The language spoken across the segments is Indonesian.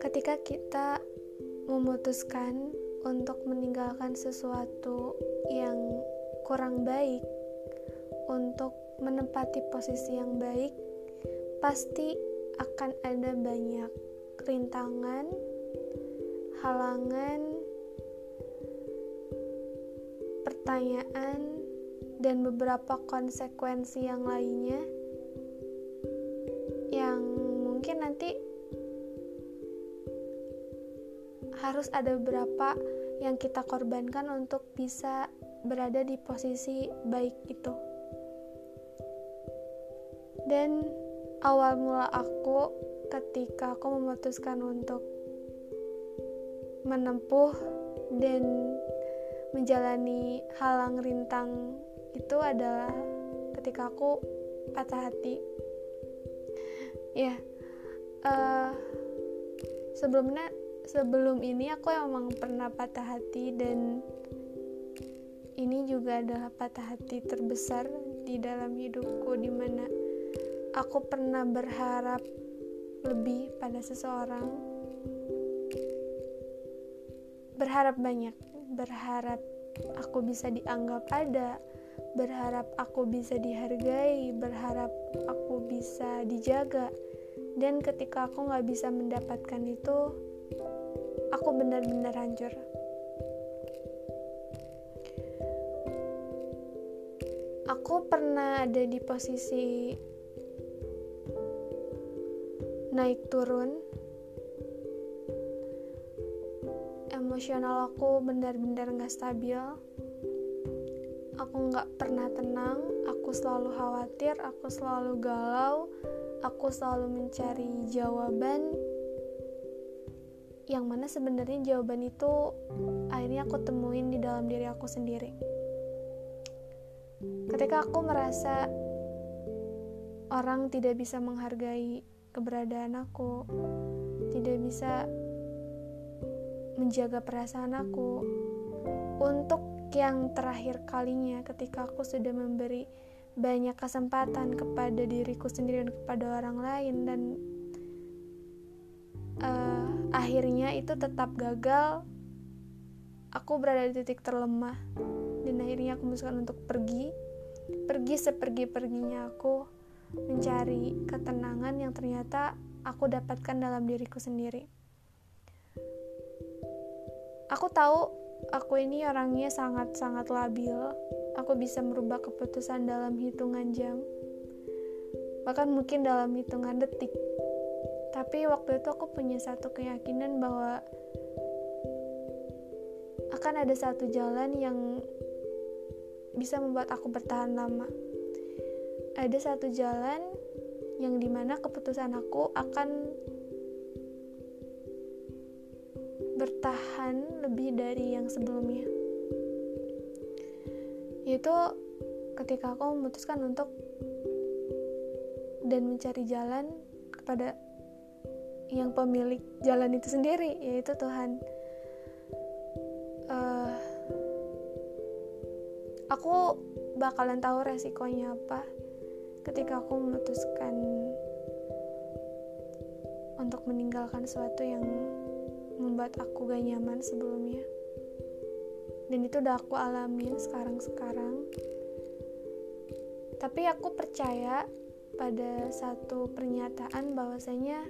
Ketika kita memutuskan untuk meninggalkan sesuatu yang kurang baik untuk menempati posisi yang baik, pasti akan ada banyak rintangan, halangan, pertanyaan, dan beberapa konsekuensi yang lainnya yang mungkin nanti harus ada beberapa yang kita korbankan untuk bisa berada di posisi baik itu. Dan awal mula aku ketika aku memutuskan untuk menempuh dan menjalani halang rintang itu adalah ketika aku patah hati. Ya, uh, sebelumnya sebelum ini aku emang pernah patah hati dan ini juga adalah patah hati terbesar di dalam hidupku di mana aku pernah berharap lebih pada seseorang berharap banyak berharap aku bisa dianggap ada berharap aku bisa dihargai berharap aku bisa dijaga dan ketika aku nggak bisa mendapatkan itu aku benar-benar hancur. Aku pernah ada di posisi naik turun. Emosional aku benar-benar gak stabil. Aku gak pernah tenang, aku selalu khawatir, aku selalu galau, aku selalu mencari jawaban yang mana sebenarnya jawaban itu akhirnya aku temuin di dalam diri aku sendiri. Ketika aku merasa orang tidak bisa menghargai keberadaan aku, tidak bisa menjaga perasaan aku, untuk yang terakhir kalinya ketika aku sudah memberi banyak kesempatan kepada diriku sendiri dan kepada orang lain dan uh, akhirnya itu tetap gagal aku berada di titik terlemah dan akhirnya aku memutuskan untuk pergi. Pergi sepergi-perginya aku mencari ketenangan yang ternyata aku dapatkan dalam diriku sendiri. Aku tahu aku ini orangnya sangat-sangat labil. Aku bisa merubah keputusan dalam hitungan jam. Bahkan mungkin dalam hitungan detik. Tapi waktu itu aku punya satu keyakinan bahwa akan ada satu jalan yang bisa membuat aku bertahan lama. Ada satu jalan yang di mana keputusan aku akan bertahan lebih dari yang sebelumnya. Yaitu ketika aku memutuskan untuk dan mencari jalan kepada yang pemilik jalan itu sendiri yaitu Tuhan uh, aku bakalan tahu resikonya apa ketika aku memutuskan untuk meninggalkan sesuatu yang membuat aku gak nyaman sebelumnya. Dan itu udah aku alamin sekarang-sekarang. Tapi aku percaya pada satu pernyataan bahwasanya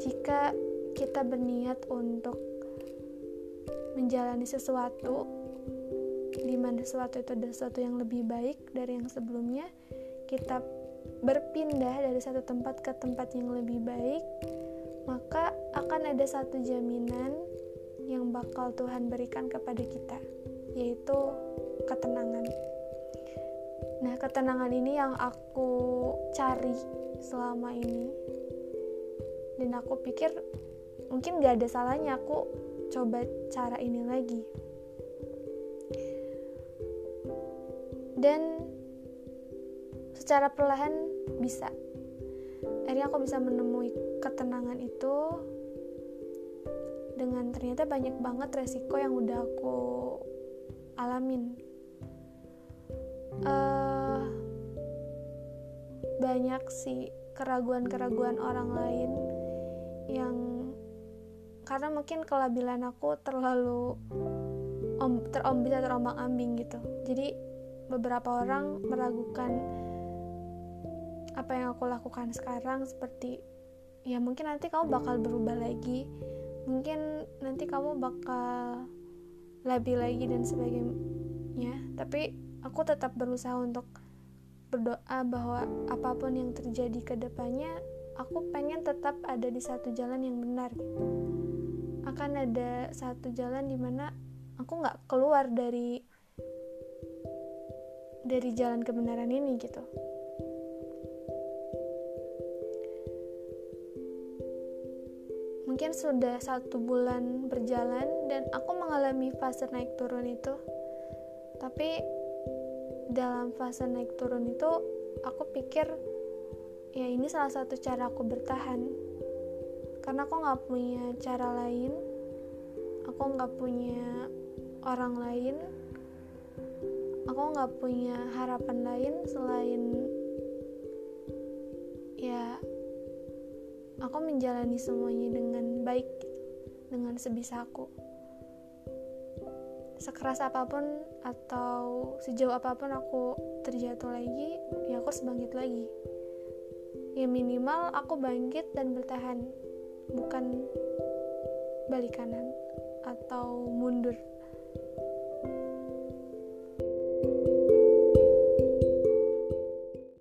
jika kita berniat untuk menjalani sesuatu di mana sesuatu itu adalah sesuatu yang lebih baik dari yang sebelumnya kita berpindah dari satu tempat ke tempat yang lebih baik maka akan ada satu jaminan yang bakal Tuhan berikan kepada kita yaitu ketenangan. Nah ketenangan ini yang aku cari selama ini. Dan aku pikir mungkin gak ada salahnya aku coba cara ini lagi. Dan secara perlahan bisa. Akhirnya aku bisa menemui ketenangan itu dengan ternyata banyak banget resiko yang udah aku alamin. Uh, banyak sih keraguan-keraguan orang lain yang karena mungkin kelabilan aku terlalu om, terombang-ambing gitu. Jadi beberapa orang meragukan apa yang aku lakukan sekarang seperti ya mungkin nanti kamu bakal berubah lagi. Mungkin nanti kamu bakal lebih lagi dan sebagainya. Tapi aku tetap berusaha untuk berdoa bahwa apa pun yang terjadi ke depannya aku pengen tetap ada di satu jalan yang benar gitu. Akan ada satu jalan di mana aku nggak keluar dari dari jalan kebenaran ini gitu mungkin sudah satu bulan berjalan dan aku mengalami fase naik turun itu. Tapi dalam fase naik turun itu aku pikir ya ini salah satu cara aku bertahan. Karena aku nggak punya cara lain aku nggak punya orang lain aku nggak punya harapan lain selain ya aku menjalani semuanya dengan baik dengan sebisa aku. Sekeras apa pun atau sejauh apa pun aku terjatuh lagi ya aku sebangkit lagi. Ya minimal aku bangkit dan bertahan bukan balik kanan atau mundur